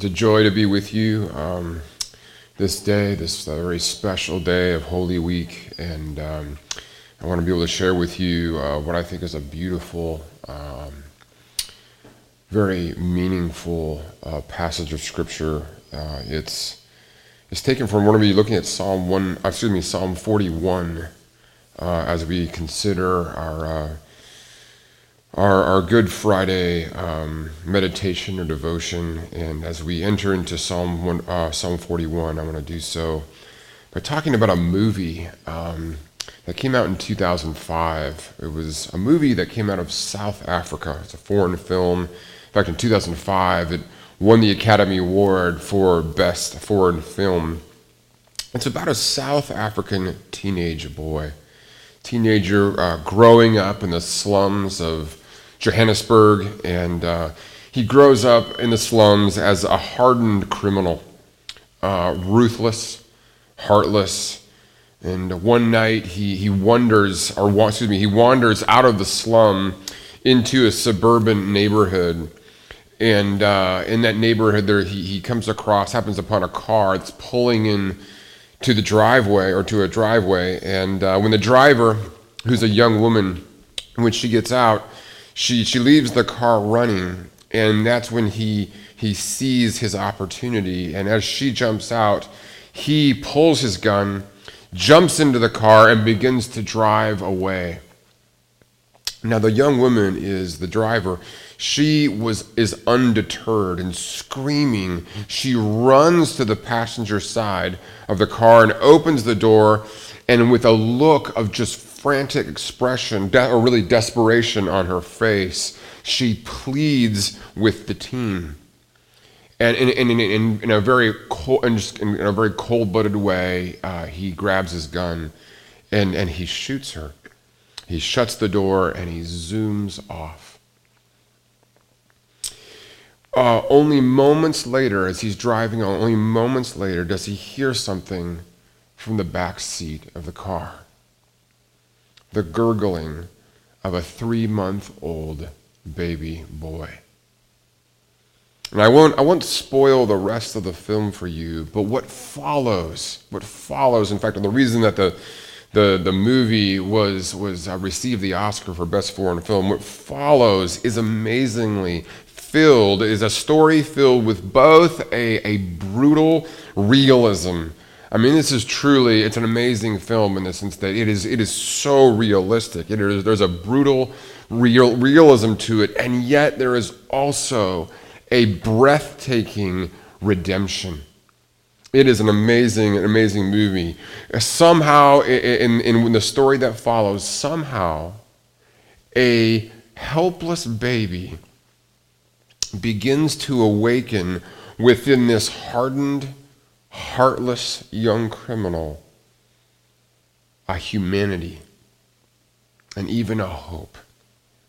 It's a joy to be with you um, this day, this very special day of Holy Week. And um, I want to be able to share with you uh, what I think is a beautiful, um, very meaningful uh, passage of Scripture. Uh, it's, it's taken from, we're going to be looking at Psalm 1, excuse me, Psalm 41 uh, as we consider our uh, our, our Good Friday um, meditation or devotion. And as we enter into Psalm, one, uh, Psalm 41, I want to do so by talking about a movie um, that came out in 2005. It was a movie that came out of South Africa. It's a foreign film. In fact, in 2005, it won the Academy Award for Best Foreign Film. It's about a South African teenage boy, teenager uh, growing up in the slums of Johannesburg, and uh, he grows up in the slums as a hardened criminal, uh, ruthless, heartless. And one night he, he wanders, or excuse me, he wanders out of the slum into a suburban neighborhood. And uh, in that neighborhood, there he, he comes across, happens upon a car that's pulling in to the driveway or to a driveway. And uh, when the driver, who's a young woman, when she gets out, she she leaves the car running and that's when he he sees his opportunity and as she jumps out he pulls his gun jumps into the car and begins to drive away. Now the young woman is the driver. She was is undeterred and screaming. She runs to the passenger side of the car and opens the door and with a look of just frantic expression, de- or really desperation on her face, she pleads with the team. And in, in, in, in a very cold, in, in a very cold-blooded way, uh, he grabs his gun and, and he shoots her. He shuts the door and he zooms off. Uh, only moments later, as he's driving only moments later, does he hear something from the back seat of the car the gurgling of a three month old baby boy. And I won't, I won't spoil the rest of the film for you, but what follows, what follows, in fact, the reason that the, the, the movie was, was uh, received the Oscar for Best Foreign Film, what follows is amazingly filled, is a story filled with both a, a brutal realism I mean, this is truly, it's an amazing film in the sense that it is, it is so realistic. It is, there's a brutal real, realism to it, and yet there is also a breathtaking redemption. It is an amazing, an amazing movie. Somehow, in, in, in the story that follows, somehow a helpless baby begins to awaken within this hardened, heartless young criminal a humanity and even a hope.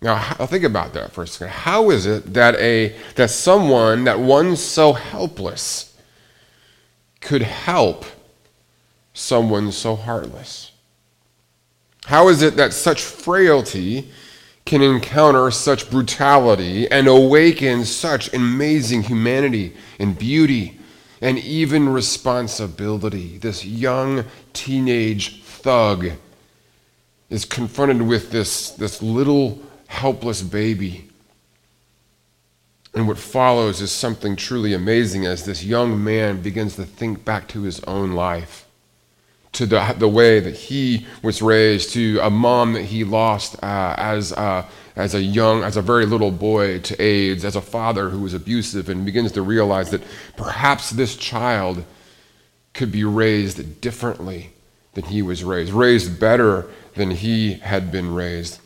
Now, think about that for a second. How is it that a that someone that one so helpless could help someone so heartless? How is it that such frailty can encounter such brutality and awaken such amazing humanity and beauty and even responsibility. This young teenage thug is confronted with this, this little helpless baby. And what follows is something truly amazing as this young man begins to think back to his own life, to the, the way that he was raised, to a mom that he lost uh, as as a young, as a very little boy to AIDS, as a father who was abusive, and begins to realize that perhaps this child could be raised differently than he was raised, raised better than he had been raised.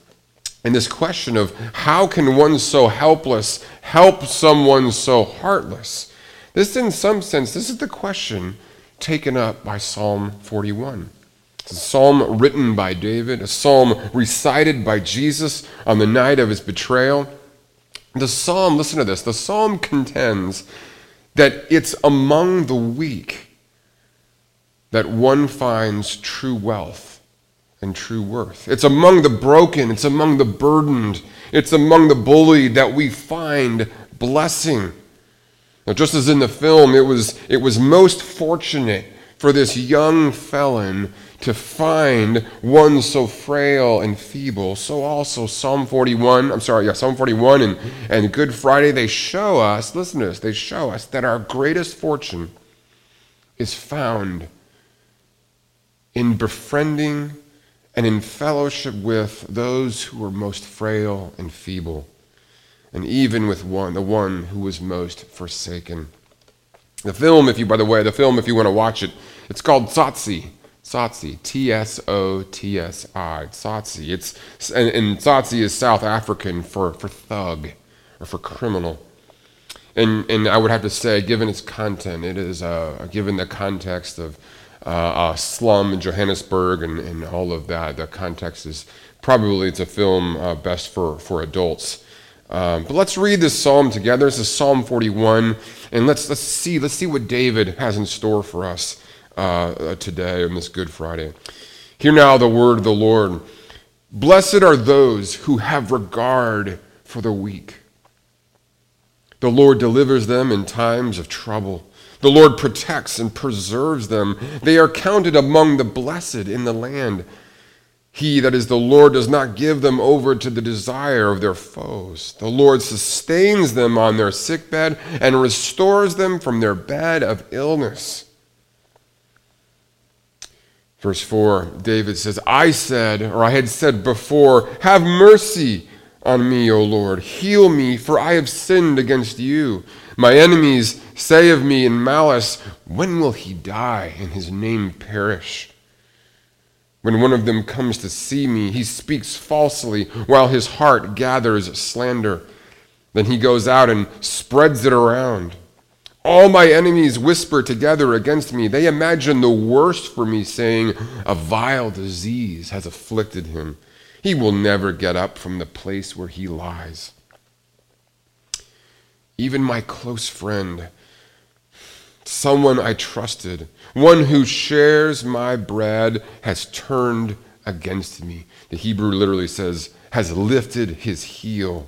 And this question of how can one so helpless help someone so heartless? This, in some sense, this is the question taken up by Psalm 41. It's a psalm written by David, a psalm recited by Jesus on the night of his betrayal. The psalm, listen to this, the psalm contends that it's among the weak that one finds true wealth and true worth. It's among the broken, it's among the burdened, it's among the bullied that we find blessing Now, just as in the film, it was, it was most fortunate for this young felon to find one so frail and feeble. So also Psalm 41, I'm sorry, yeah, Psalm 41 and, and Good Friday, they show us, listen to this, they show us that our greatest fortune is found in befriending and in fellowship with those who are most frail and feeble, and even with one, the one who was most forsaken. The film, if you, by the way, the film, if you want to watch it, it's called Tsotsi. Tsotsi, T S O T S I, Tsotsi. It's and, and is South African for, for thug or for criminal. And and I would have to say, given its content, it is uh, given the context of uh, a slum in Johannesburg and, and all of that. The context is probably it's a film uh, best for for adults. Um, but let's read this psalm together. This is Psalm 41, and let's let's see let's see what David has in store for us uh, today on this Good Friday. Hear now the word of the Lord. Blessed are those who have regard for the weak. The Lord delivers them in times of trouble. The Lord protects and preserves them. They are counted among the blessed in the land. He, that is the Lord, does not give them over to the desire of their foes. The Lord sustains them on their sickbed and restores them from their bed of illness. Verse 4, David says, I said, or I had said before, Have mercy on me, O Lord. Heal me, for I have sinned against you. My enemies say of me in malice, When will he die and his name perish? When one of them comes to see me, he speaks falsely while his heart gathers slander. Then he goes out and spreads it around. All my enemies whisper together against me. They imagine the worst for me, saying, A vile disease has afflicted him. He will never get up from the place where he lies. Even my close friend, someone I trusted, one who shares my bread, has turned against me. The Hebrew literally says, has lifted his heel.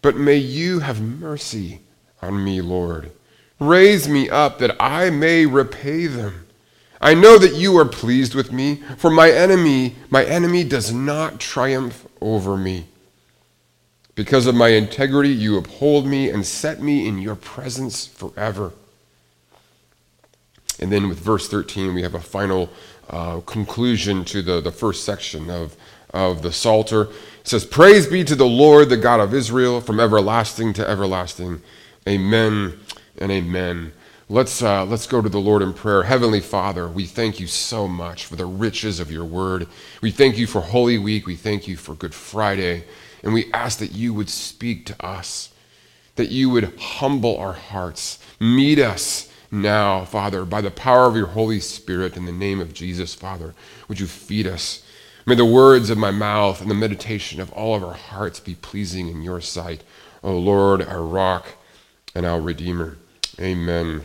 But may you have mercy on me, Lord. Raise me up that I may repay them. I know that you are pleased with me, for my enemy, my enemy does not triumph over me. Because of my integrity, you uphold me and set me in your presence forever. And then with verse 13, we have a final uh, conclusion to the, the first section of, of the Psalter. It says, Praise be to the Lord, the God of Israel, from everlasting to everlasting. Amen and amen. Let's, uh, let's go to the Lord in prayer. Heavenly Father, we thank you so much for the riches of your word. We thank you for Holy Week. We thank you for Good Friday. And we ask that you would speak to us, that you would humble our hearts. Meet us now, Father, by the power of your Holy Spirit in the name of Jesus, Father. Would you feed us? May the words of my mouth and the meditation of all of our hearts be pleasing in your sight. O Lord, our rock and our Redeemer. Amen.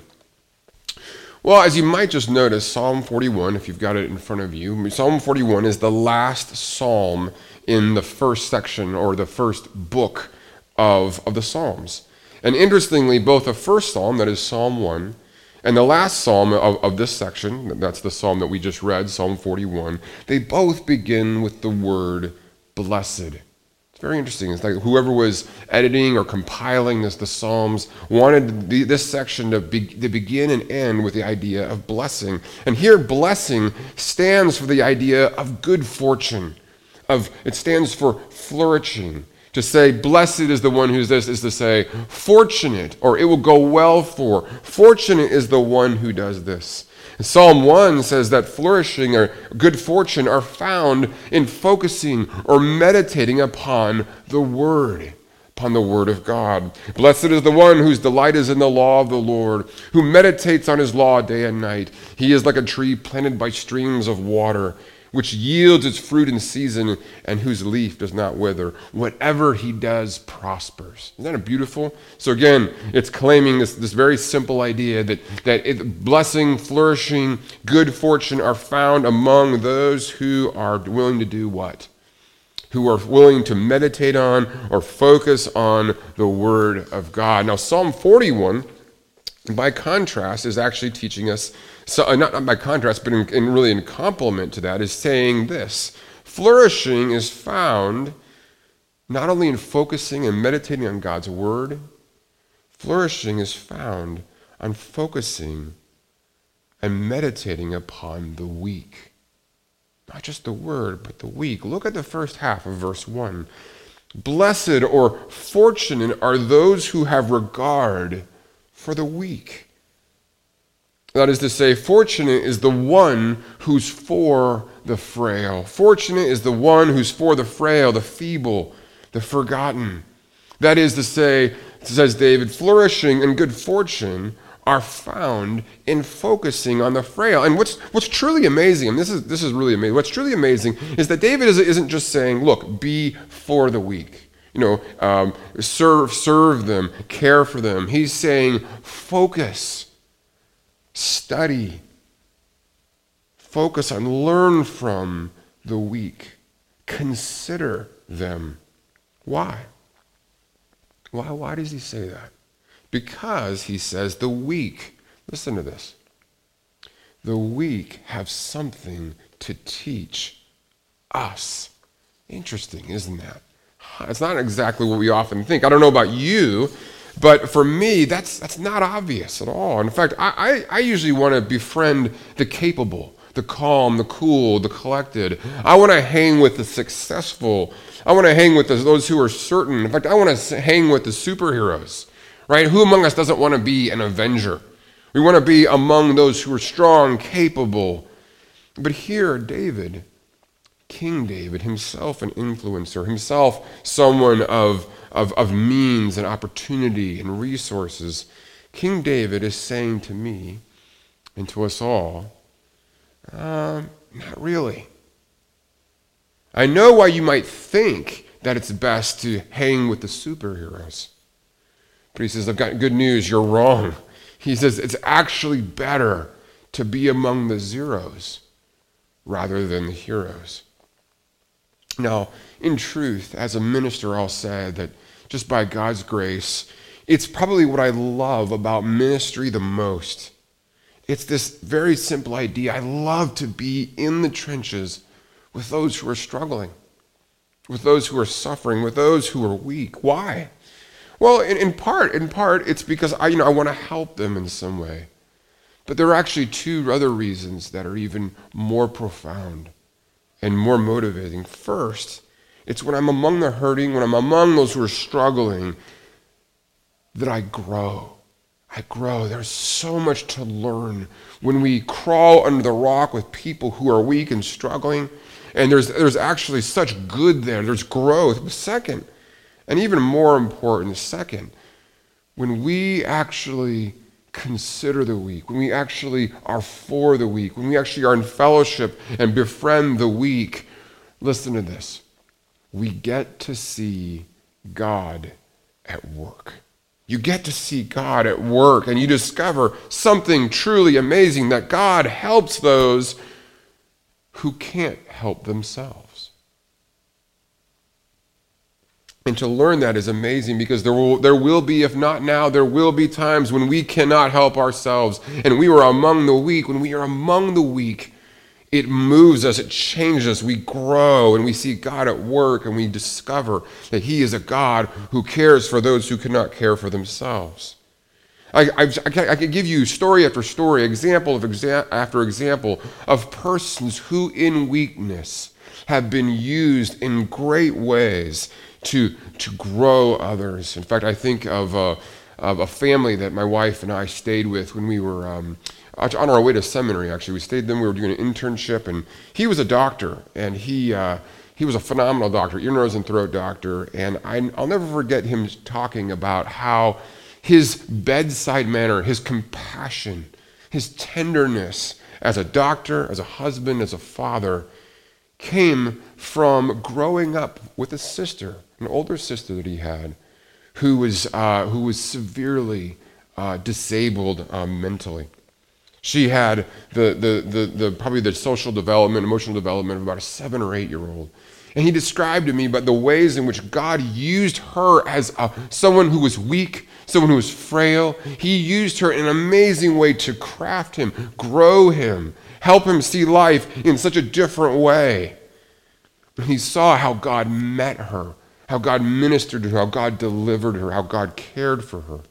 Well, as you might just notice, Psalm 41, if you've got it in front of you, Psalm 41 is the last psalm in the first section or the first book of, of the Psalms. And interestingly, both the first psalm, that is Psalm 1, and the last psalm of, of this section, that's the psalm that we just read, Psalm 41, they both begin with the word blessed. It's very interesting. It's like whoever was editing or compiling this, the Psalms wanted the, this section to, be, to begin and end with the idea of blessing. And here, blessing stands for the idea of good fortune. Of it stands for flourishing. To say blessed is the one who's this is to say fortunate or it will go well for. Fortunate is the one who does this. Psalm 1 says that flourishing or good fortune are found in focusing or meditating upon the Word, upon the Word of God. Blessed is the one whose delight is in the law of the Lord, who meditates on his law day and night. He is like a tree planted by streams of water which yields its fruit in season and whose leaf does not wither. Whatever he does prospers. Isn't that beautiful? So again, it's claiming this, this very simple idea that, that it, blessing, flourishing, good fortune are found among those who are willing to do what? who are willing to meditate on or focus on the Word of God. Now, Psalm 41, by contrast, is actually teaching us, so, uh, not, not by contrast, but in, in really in complement to that, is saying this flourishing is found not only in focusing and meditating on God's Word, flourishing is found on focusing and meditating upon the weak. Not just the word, but the weak. Look at the first half of verse 1. Blessed or fortunate are those who have regard for the weak. That is to say, fortunate is the one who's for the frail. Fortunate is the one who's for the frail, the feeble, the forgotten. That is to say, says David, flourishing and good fortune are found in focusing on the frail. And what's, what's truly amazing, and this is, this is really amazing, what's truly amazing is that David is, isn't just saying, look, be for the weak. You know, um, serve, serve them, care for them. He's saying, focus, study, focus on, learn from the weak, consider them. Why? Why, why does he say that? Because, he says, the weak, listen to this, the weak have something to teach us. Interesting, isn't that? It's not exactly what we often think. I don't know about you, but for me, that's, that's not obvious at all. In fact, I, I, I usually want to befriend the capable, the calm, the cool, the collected. I want to hang with the successful. I want to hang with those who are certain. In fact, I want to hang with the superheroes right? Who among us doesn't want to be an avenger? We want to be among those who are strong, capable. But here, David, King David, himself an influencer, himself someone of, of, of means and opportunity and resources, King David is saying to me and to us all, uh, not really. I know why you might think that it's best to hang with the superheroes. But he says, I've got good news, you're wrong. He says, it's actually better to be among the zeros rather than the heroes. Now, in truth, as a minister, I'll say that just by God's grace, it's probably what I love about ministry the most. It's this very simple idea. I love to be in the trenches with those who are struggling, with those who are suffering, with those who are weak. Why? Well, in, in part, in part, it's because I, you know, I want to help them in some way. But there are actually two other reasons that are even more profound and more motivating. First, it's when I'm among the hurting, when I'm among those who are struggling, that I grow. I grow. There's so much to learn when we crawl under the rock with people who are weak and struggling. And there's, there's actually such good there. There's growth. But second, and even more important, second, when we actually consider the weak, when we actually are for the weak, when we actually are in fellowship and befriend the weak, listen to this. We get to see God at work. You get to see God at work and you discover something truly amazing that God helps those who can't help themselves. And to learn that is amazing because there will, there will be, if not now, there will be times when we cannot help ourselves. And we are among the weak. When we are among the weak, it moves us, it changes us. We grow and we see God at work and we discover that He is a God who cares for those who cannot care for themselves. I, I, I could give you story after story, example of exa- after example of persons who, in weakness, have been used in great ways to, to grow others. In fact, I think of, uh, of a family that my wife and I stayed with when we were um, on our way to seminary, actually. We stayed them, we were doing an internship, and he was a doctor, and he, uh, he was a phenomenal doctor, ear, nose, and throat doctor. And I, I'll never forget him talking about how his bedside manner, his compassion, his tenderness as a doctor, as a husband, as a father, came from growing up with a sister an older sister that he had who was, uh, who was severely uh, disabled um, mentally. She had the, the, the, the, probably the social development, emotional development of about a seven or eight year old. And he described to me about the ways in which God used her as a, someone who was weak, someone who was frail. He used her in an amazing way to craft him, grow him, help him see life in such a different way. And he saw how God met her, how God ministered to her, how God delivered her, how God cared for her.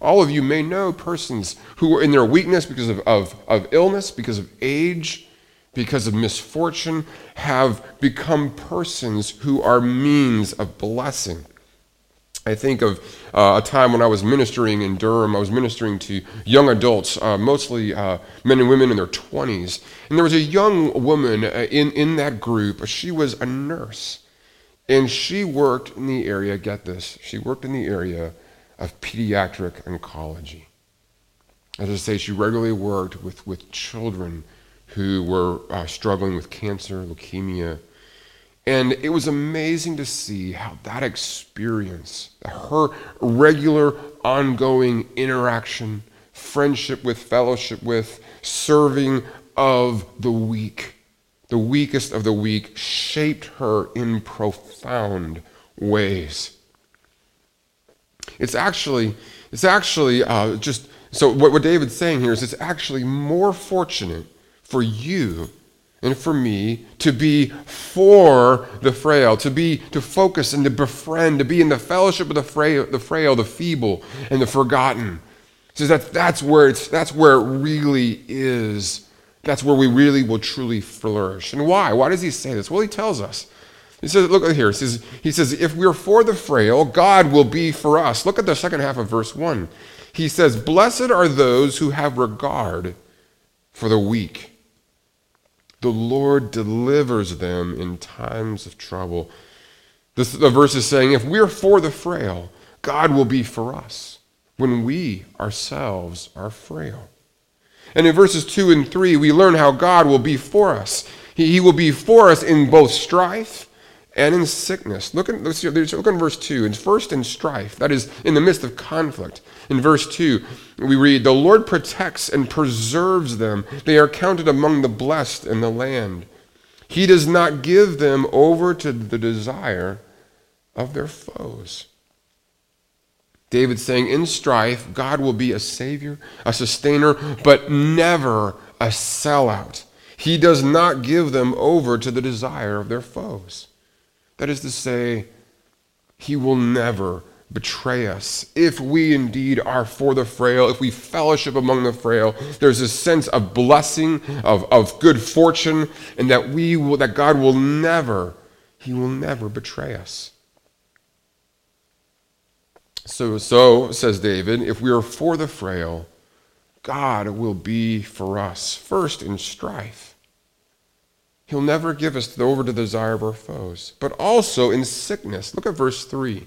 All of you may know persons who were in their weakness because of, of, of illness, because of age, because of misfortune, have become persons who are means of blessing. I think of uh, a time when I was ministering in Durham. I was ministering to young adults, uh, mostly uh, men and women in their 20s. And there was a young woman uh, in, in that group. She was a nurse. And she worked in the area, get this, she worked in the area of pediatric oncology. As I say, she regularly worked with, with children who were uh, struggling with cancer, leukemia. And it was amazing to see how that experience, her regular, ongoing interaction, friendship with, fellowship with, serving of the weak, the weakest of the weak, shaped her in profound ways. It's actually, it's actually uh, just, so what, what David's saying here is it's actually more fortunate for you and for me to be for the frail, to be to focus and to befriend, to be in the fellowship of the frail, the frail, the feeble, and the forgotten. Says that that's where it's that's where it really is. That's where we really will truly flourish. And why? Why does he say this? Well, he tells us. He says, look here. He says, he says, if we're for the frail, God will be for us. Look at the second half of verse 1. He says, Blessed are those who have regard for the weak. The Lord delivers them in times of trouble. This, the verse is saying, if we're for the frail, God will be for us when we ourselves are frail. And in verses 2 and 3, we learn how God will be for us. He, he will be for us in both strife and in sickness. Look at, let's, look at verse 2. It's first in strife, that is, in the midst of conflict. In verse 2, we read, The Lord protects and preserves them. They are counted among the blessed in the land. He does not give them over to the desire of their foes. David saying, In strife, God will be a savior, a sustainer, but never a sellout. He does not give them over to the desire of their foes. That is to say, he will never betray us. If we indeed are for the frail, if we fellowship among the frail, there's a sense of blessing, of, of good fortune, and that we will, that God will never, he will never betray us. So, so, says David, if we are for the frail, God will be for us, first in strife. He'll never give us over to the desire of our foes, but also in sickness. Look at verse 3.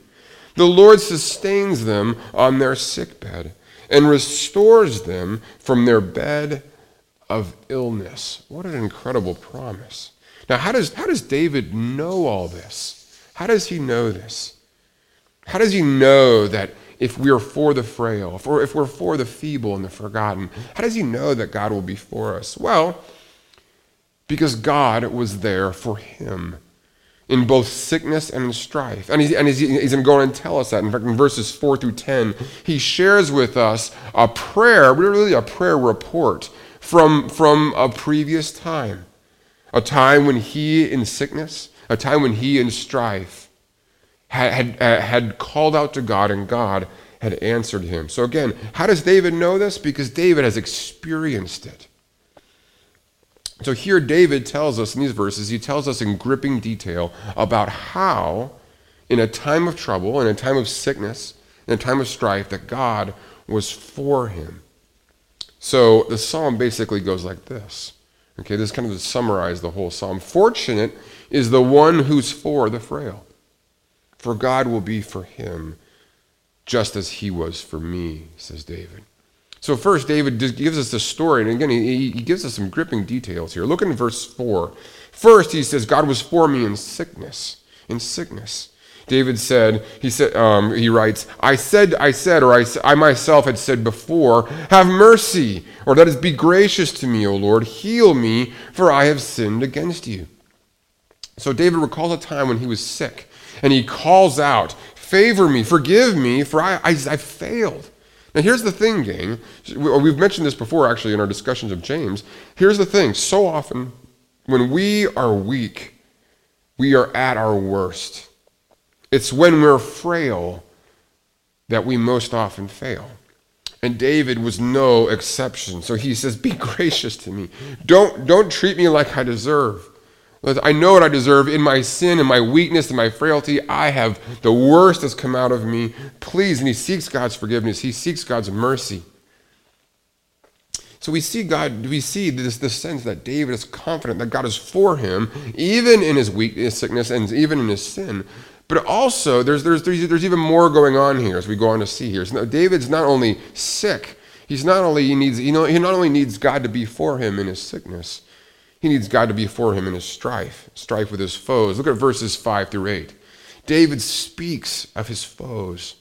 The Lord sustains them on their sickbed and restores them from their bed of illness. What an incredible promise. Now, how does, how does David know all this? How does he know this? How does he know that if we are for the frail, if we're, if we're for the feeble and the forgotten, how does he know that God will be for us? Well, because God was there for him in both sickness and in strife. And he's, and he's, he's going to go and tell us that. In fact, in verses 4 through 10, he shares with us a prayer, really a prayer report from, from a previous time. A time when he, in sickness, a time when he, in strife, had, had, had called out to God and God had answered him. So, again, how does David know this? Because David has experienced it. So here David tells us in these verses, he tells us in gripping detail about how, in a time of trouble, in a time of sickness, in a time of strife, that God was for him. So the psalm basically goes like this. Okay, this kind of to summarize the whole psalm. Fortunate is the one who's for the frail, for God will be for him just as he was for me, says David. So, first, David gives us the story, and again, he, he gives us some gripping details here. Look in verse 4. First, he says, God was for me in sickness. In sickness. David said, he said, um, he writes, I said, I said, or I, I myself had said before, have mercy, or that is, be gracious to me, O Lord, heal me, for I have sinned against you. So David recalls a time when he was sick, and he calls out, Favor me, forgive me, for I, I, I failed. Now, here's the thing, gang. We've mentioned this before, actually, in our discussions of James. Here's the thing so often, when we are weak, we are at our worst. It's when we're frail that we most often fail. And David was no exception. So he says, Be gracious to me. Don't, don't treat me like I deserve. I know what I deserve in my sin and my weakness and my frailty. I have the worst has come out of me. Please. And he seeks God's forgiveness, he seeks God's mercy. So we see God, we see this, this sense that David is confident that God is for him, even in his weakness, sickness, and even in his sin. But also, there's, there's, there's, there's even more going on here as we go on to see here. So David's not only sick, he's not only, he, needs, you know, he not only needs God to be for him in his sickness, he needs God to be for him in his strife, strife with his foes. Look at verses 5 through 8. David speaks of his foes.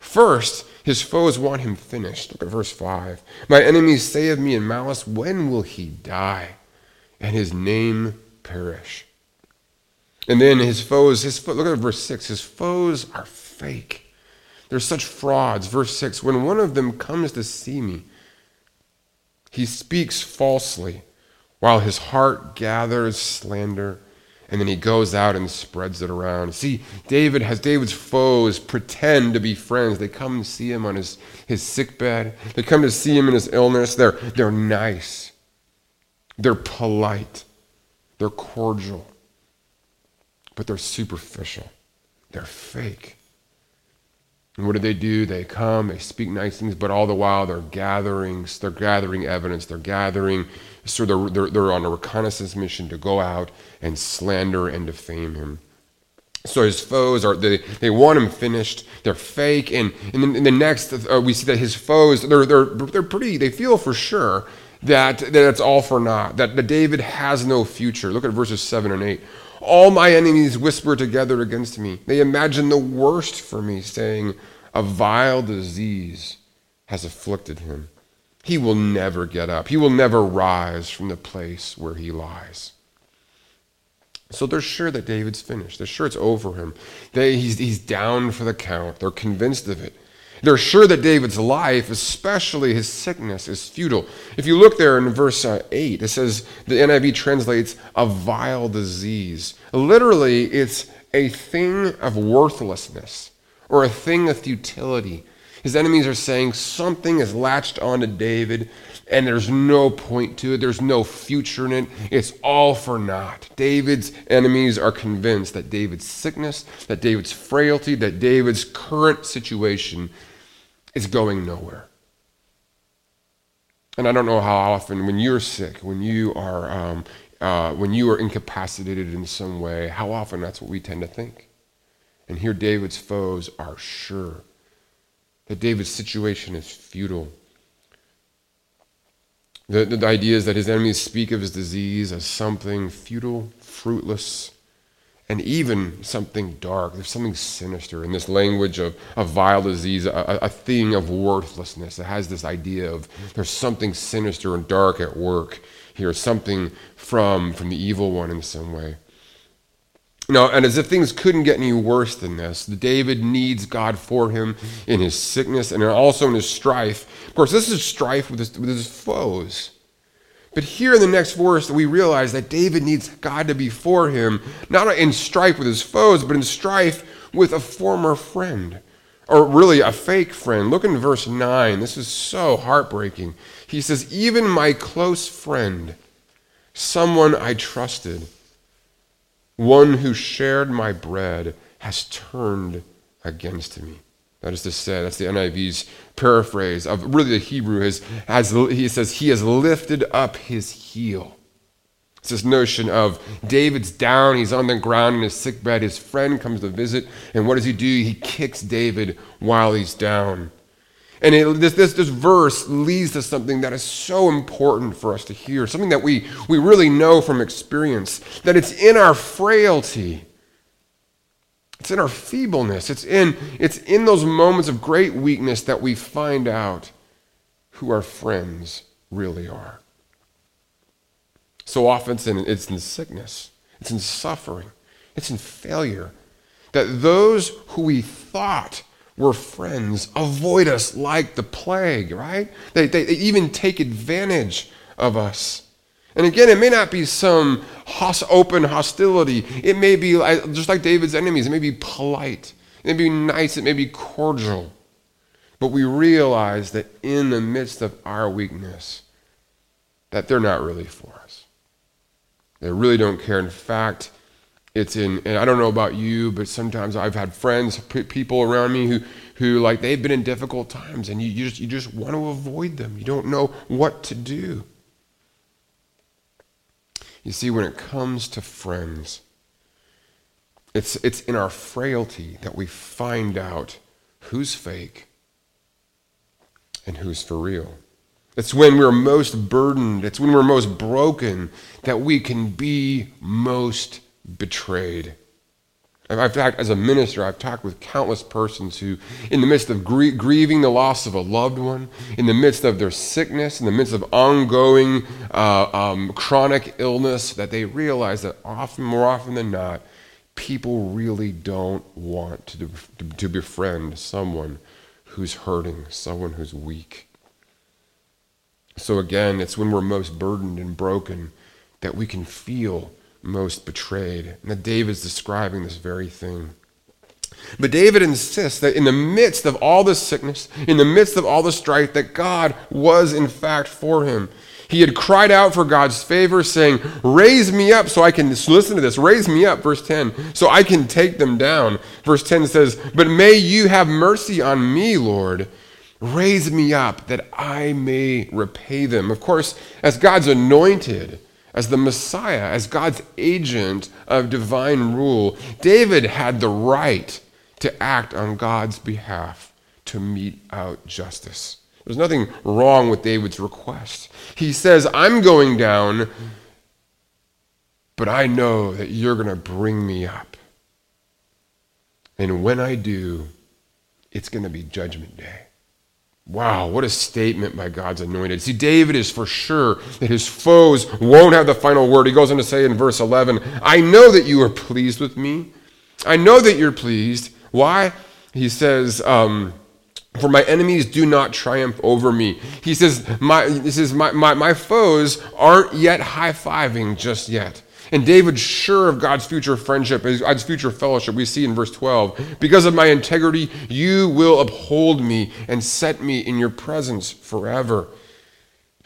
First, his foes want him finished. Look at verse 5. My enemies say of me in malice, When will he die? And his name perish. And then his foes, his look at verse 6. His foes are fake. They're such frauds. Verse 6 When one of them comes to see me, he speaks falsely, while his heart gathers slander, and then he goes out and spreads it around. See, David has David's foes pretend to be friends. They come to see him on his, his sick bed, they come to see him in his illness. They're, they're nice, they're polite, they're cordial but they're superficial. They're fake. And what do they do? They come, they speak nice things, but all the while they're gathering, they're gathering evidence, they're gathering, so they're, they're, they're on a reconnaissance mission to go out and slander and defame him. So his foes are they, they want him finished. They're fake, and, and then in the next uh, we see that his foes they're they're they're pretty. They feel for sure that that it's all for naught. That, that David has no future. Look at verses seven and eight. All my enemies whisper together against me. They imagine the worst for me, saying, A vile disease has afflicted him. He will never get up, he will never rise from the place where he lies. So they're sure that David's finished. They're sure it's over him. They, he's, he's down for the count. They're convinced of it. They're sure that David's life, especially his sickness, is futile. If you look there in verse uh, 8, it says, the NIV translates a vile disease. Literally, it's a thing of worthlessness or a thing of futility. His enemies are saying something is latched onto David and there's no point to it. There's no future in it. It's all for naught. David's enemies are convinced that David's sickness, that David's frailty, that David's current situation is going nowhere. And I don't know how often, when you're sick, when you are, um, uh, when you are incapacitated in some way, how often that's what we tend to think. And here, David's foes are sure that David's situation is futile. The, the idea is that his enemies speak of his disease as something futile, fruitless, and even something dark. There's something sinister in this language of a vile disease, a, a thing of worthlessness. It has this idea of there's something sinister and dark at work here, something from, from the evil one in some way. Now, and as if things couldn't get any worse than this, David needs God for him in his sickness and also in his strife. Of course, this is strife with his, with his foes. But here in the next verse, we realize that David needs God to be for him, not in strife with his foes, but in strife with a former friend, or really a fake friend. Look in verse 9. This is so heartbreaking. He says, Even my close friend, someone I trusted, one who shared my bread, has turned against me. That is to say, that's the NIV's paraphrase of really the Hebrew is, has, he says, he has lifted up his heel. It's this notion of David's down, he's on the ground in his sick bed, his friend comes to visit, and what does he do? He kicks David while he's down. And it, this, this, this verse leads to something that is so important for us to hear, something that we, we really know from experience, that it's in our frailty it's in our feebleness. It's in, it's in those moments of great weakness that we find out who our friends really are. So often it's in, it's in sickness. it's in suffering, it's in failure. That those who we thought were friends avoid us like the plague, right? They, they, they even take advantage of us. And again, it may not be some open hostility. It may be just like David's enemies. It may be polite. It may be nice. It may be cordial. But we realize that in the midst of our weakness, that they're not really for us. They really don't care. In fact, it's in, and I don't know about you, but sometimes I've had friends, p- people around me who, who like they've been in difficult times, and you, you just you just want to avoid them. You don't know what to do. You see, when it comes to friends, it's it's in our frailty that we find out who's fake and who's for real. It's when we're most burdened, it's when we're most broken that we can be most betrayed. In fact, as a minister, I've talked with countless persons who, in the midst of grie- grieving the loss of a loved one, in the midst of their sickness, in the midst of ongoing uh, um, chronic illness, that they realize that often, more often than not, people really don't want to, to, to befriend someone who's hurting, someone who's weak. So again, it's when we're most burdened and broken that we can feel most betrayed. And that David's describing this very thing. But David insists that in the midst of all this sickness, in the midst of all the strife, that God was in fact for him. He had cried out for God's favor, saying, Raise me up so I can, listen to this, raise me up, verse 10, so I can take them down. Verse 10 says, But may you have mercy on me, Lord. Raise me up that I may repay them. Of course, as God's anointed, as the Messiah, as God's agent of divine rule, David had the right to act on God's behalf to mete out justice. There's nothing wrong with David's request. He says, I'm going down, but I know that you're going to bring me up. And when I do, it's going to be judgment day. Wow, what a statement by God's anointed. See, David is for sure that his foes won't have the final word. He goes on to say in verse 11, I know that you are pleased with me. I know that you're pleased. Why? He says, um, for my enemies do not triumph over me. He says, my, he says my, my, my foes aren't yet high fiving just yet. And David's sure of God's future friendship, God's future fellowship, we see in verse 12. Because of my integrity, you will uphold me and set me in your presence forever.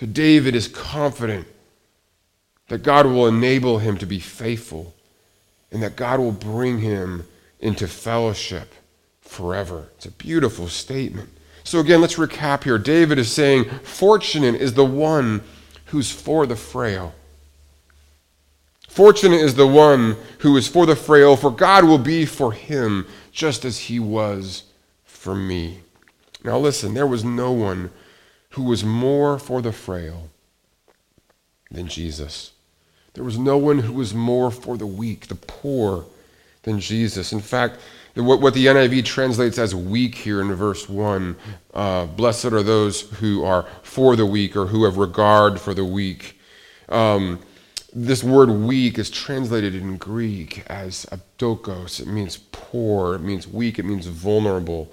So David is confident that God will enable him to be faithful and that God will bring him into fellowship forever. It's a beautiful statement. So, again, let's recap here. David is saying, Fortunate is the one who's for the frail. Fortunate is the one who is for the frail, for God will be for him just as he was for me. Now listen, there was no one who was more for the frail than Jesus. There was no one who was more for the weak, the poor, than Jesus. In fact, what, the NIV translates as weak here in verse 1 uh, blessed are those who are for the weak or who have regard for the weak. Um, this word weak is translated in Greek as ptochos. It means poor, it means weak, it means vulnerable.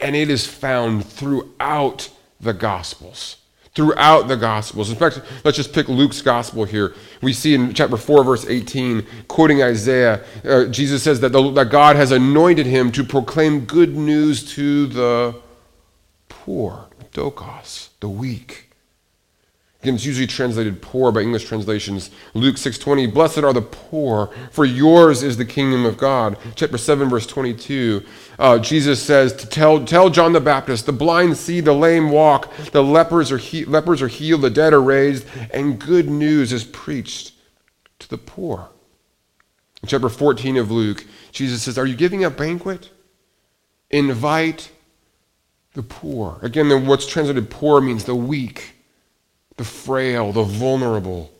And it is found throughout the Gospels. Throughout the Gospels. In fact, let's just pick Luke's Gospel here. We see in chapter 4, verse 18, quoting Isaiah, uh, Jesus says that, the, that God has anointed him to proclaim good news to the poor, ptochos, the weak. Again, it's usually translated poor by English translations. Luke 6:20, "Blessed are the poor, for yours is the kingdom of God." Chapter 7, verse 22, uh, Jesus says to tell, tell John the Baptist, "The blind see, the lame walk, the lepers are, he- lepers are healed, the dead are raised, and good news is preached to the poor." In chapter 14 of Luke, Jesus says, "Are you giving a banquet? Invite the poor." Again, what's translated poor means the weak the frail, the vulnerable.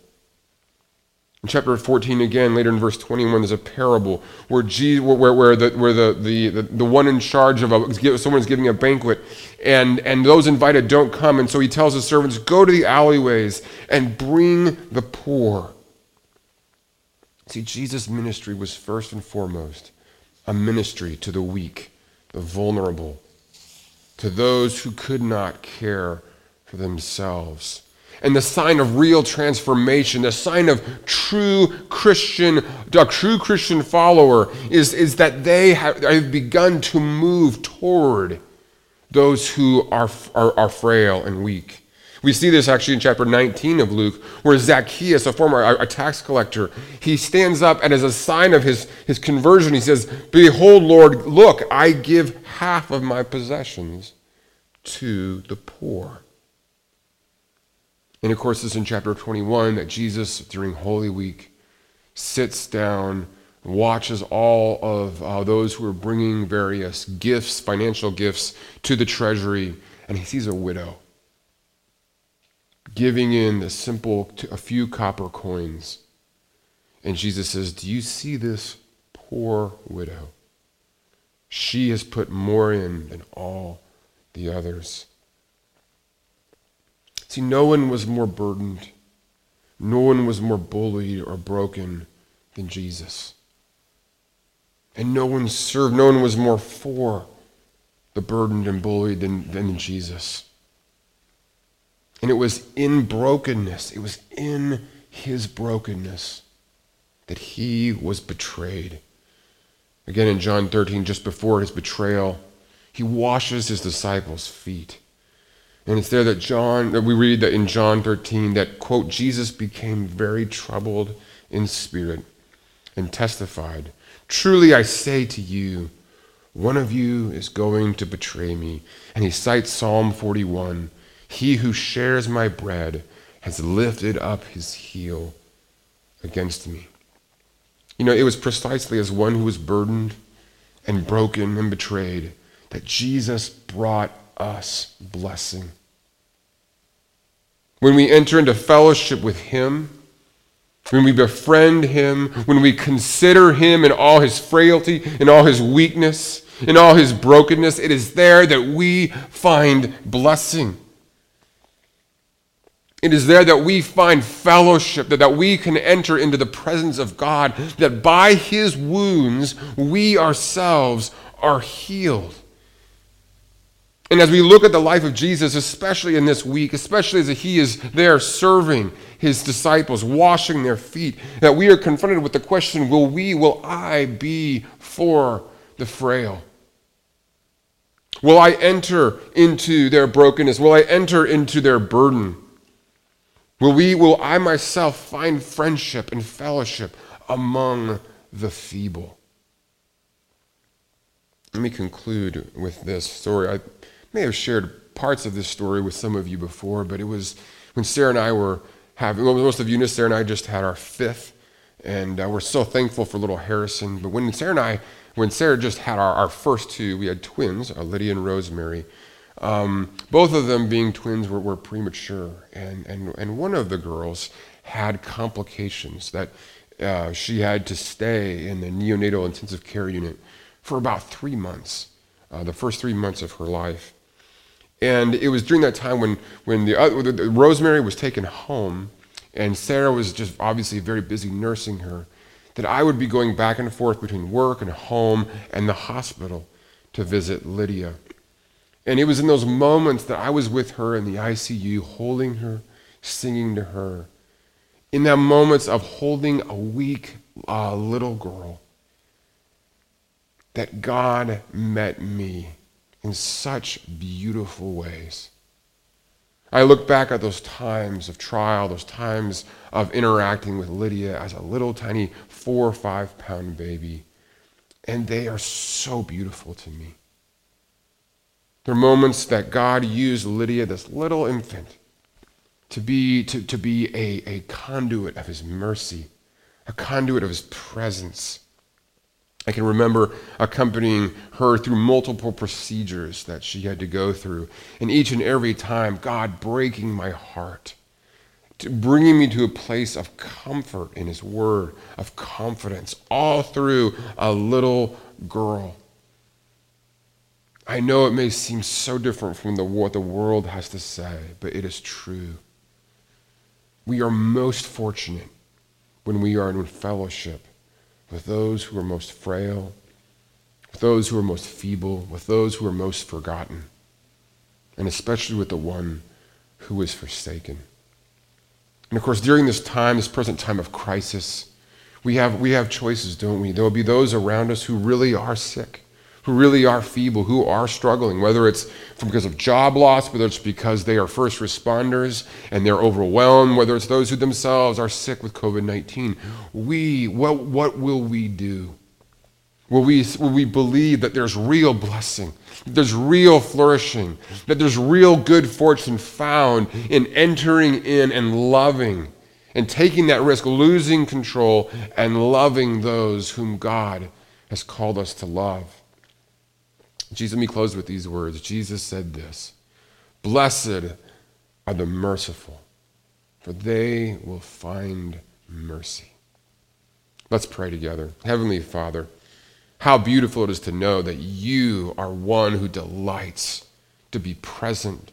In chapter 14, again, later in verse 21, there's a parable where, Jesus, where, where, the, where the, the, the, the one in charge of a, someone's giving a banquet, and, and those invited don't come. And so he tells his servants, Go to the alleyways and bring the poor. See, Jesus' ministry was first and foremost a ministry to the weak, the vulnerable, to those who could not care for themselves. And the sign of real transformation, the sign of true Christian, a true Christian follower, is, is that they have, have begun to move toward those who are, are, are frail and weak. We see this actually in chapter 19 of Luke, where Zacchaeus, a former a tax collector, he stands up and as a sign of his, his conversion, he says, Behold, Lord, look, I give half of my possessions to the poor. And of course, it's in chapter 21 that Jesus, during Holy Week, sits down, watches all of uh, those who are bringing various gifts, financial gifts, to the treasury, and he sees a widow giving in the simple, a few copper coins. And Jesus says, Do you see this poor widow? She has put more in than all the others. See, no one was more burdened, no one was more bullied or broken than Jesus. And no one served, no one was more for the burdened and bullied than, than Jesus. And it was in brokenness, it was in his brokenness that he was betrayed. Again, in John 13, just before his betrayal, he washes his disciples' feet. And it's there that John, that we read that in John 13, that, quote, Jesus became very troubled in spirit and testified, Truly I say to you, one of you is going to betray me. And he cites Psalm 41 he who shares my bread has lifted up his heel against me. You know, it was precisely as one who was burdened and broken and betrayed that Jesus brought us blessing. When we enter into fellowship with him, when we befriend him, when we consider him in all his frailty, in all his weakness, in all his brokenness, it is there that we find blessing. It is there that we find fellowship, that, that we can enter into the presence of God, that by his wounds we ourselves are healed. And as we look at the life of Jesus, especially in this week, especially as he is there serving his disciples, washing their feet, that we are confronted with the question will we, will I be for the frail? Will I enter into their brokenness? Will I enter into their burden? Will, we, will I myself find friendship and fellowship among the feeble? Let me conclude with this story. I may have shared parts of this story with some of you before, but it was when Sarah and I were having, well, most of you know Sarah and I just had our fifth, and uh, we're so thankful for little Harrison. But when Sarah and I, when Sarah just had our, our first two, we had twins, uh, Lydia and Rosemary. Um, both of them being twins were, were premature, and, and, and one of the girls had complications that uh, she had to stay in the neonatal intensive care unit for about three months, uh, the first three months of her life. And it was during that time when, when the, the, Rosemary was taken home, and Sarah was just obviously very busy nursing her, that I would be going back and forth between work and home and the hospital to visit Lydia. And it was in those moments that I was with her in the ICU, holding her, singing to her. In that moments of holding a weak uh, little girl, that God met me in such beautiful ways. I look back at those times of trial, those times of interacting with Lydia as a little tiny four or five pound baby, and they are so beautiful to me. There are moments that God used Lydia, this little infant, to be, to, to be a, a conduit of his mercy, a conduit of his presence. I can remember accompanying her through multiple procedures that she had to go through. And each and every time, God breaking my heart, bringing me to a place of comfort in His Word, of confidence, all through a little girl. I know it may seem so different from the, what the world has to say, but it is true. We are most fortunate when we are in fellowship with those who are most frail, with those who are most feeble, with those who are most forgotten, and especially with the one who is forsaken. And of course, during this time, this present time of crisis, we have, we have choices, don't we? There will be those around us who really are sick who really are feeble, who are struggling, whether it's because of job loss, whether it's because they are first responders and they're overwhelmed, whether it's those who themselves are sick with COVID 19. We, what, what will we do? Will we, will we believe that there's real blessing, that there's real flourishing, that there's real good fortune found in entering in and loving and taking that risk, losing control and loving those whom God has called us to love? Jesus, let me close with these words. Jesus said this Blessed are the merciful, for they will find mercy. Let's pray together. Heavenly Father, how beautiful it is to know that you are one who delights to be present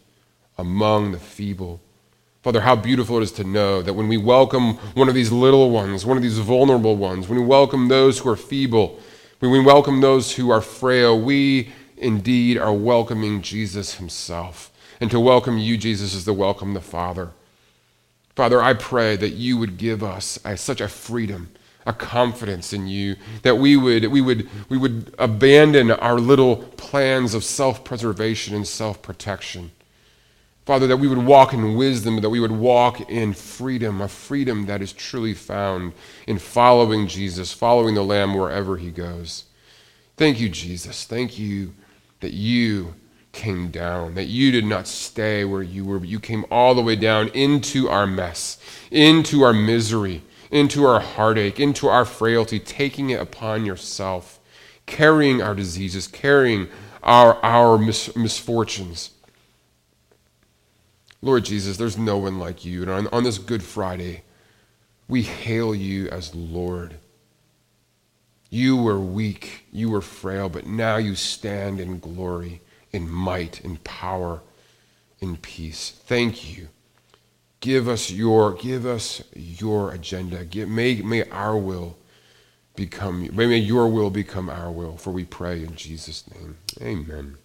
among the feeble. Father, how beautiful it is to know that when we welcome one of these little ones, one of these vulnerable ones, when we welcome those who are feeble, when we welcome those who are frail, we indeed are welcoming Jesus himself. And to welcome you, Jesus, is to welcome the Father. Father, I pray that you would give us a, such a freedom, a confidence in you, that we would, we would, we would abandon our little plans of self preservation and self protection. Father, that we would walk in wisdom, that we would walk in freedom, a freedom that is truly found in following Jesus, following the Lamb wherever he goes. Thank you, Jesus. Thank you that you came down, that you did not stay where you were, but you came all the way down into our mess, into our misery, into our heartache, into our frailty, taking it upon yourself, carrying our diseases, carrying our, our mis- misfortunes. Lord Jesus, there's no one like you. And on, on this Good Friday, we hail you as Lord. You were weak, you were frail, but now you stand in glory, in might, in power, in peace. Thank you. Give us your, give us your agenda. Give, may, may our will become, may your will become our will, for we pray in Jesus' name. Amen.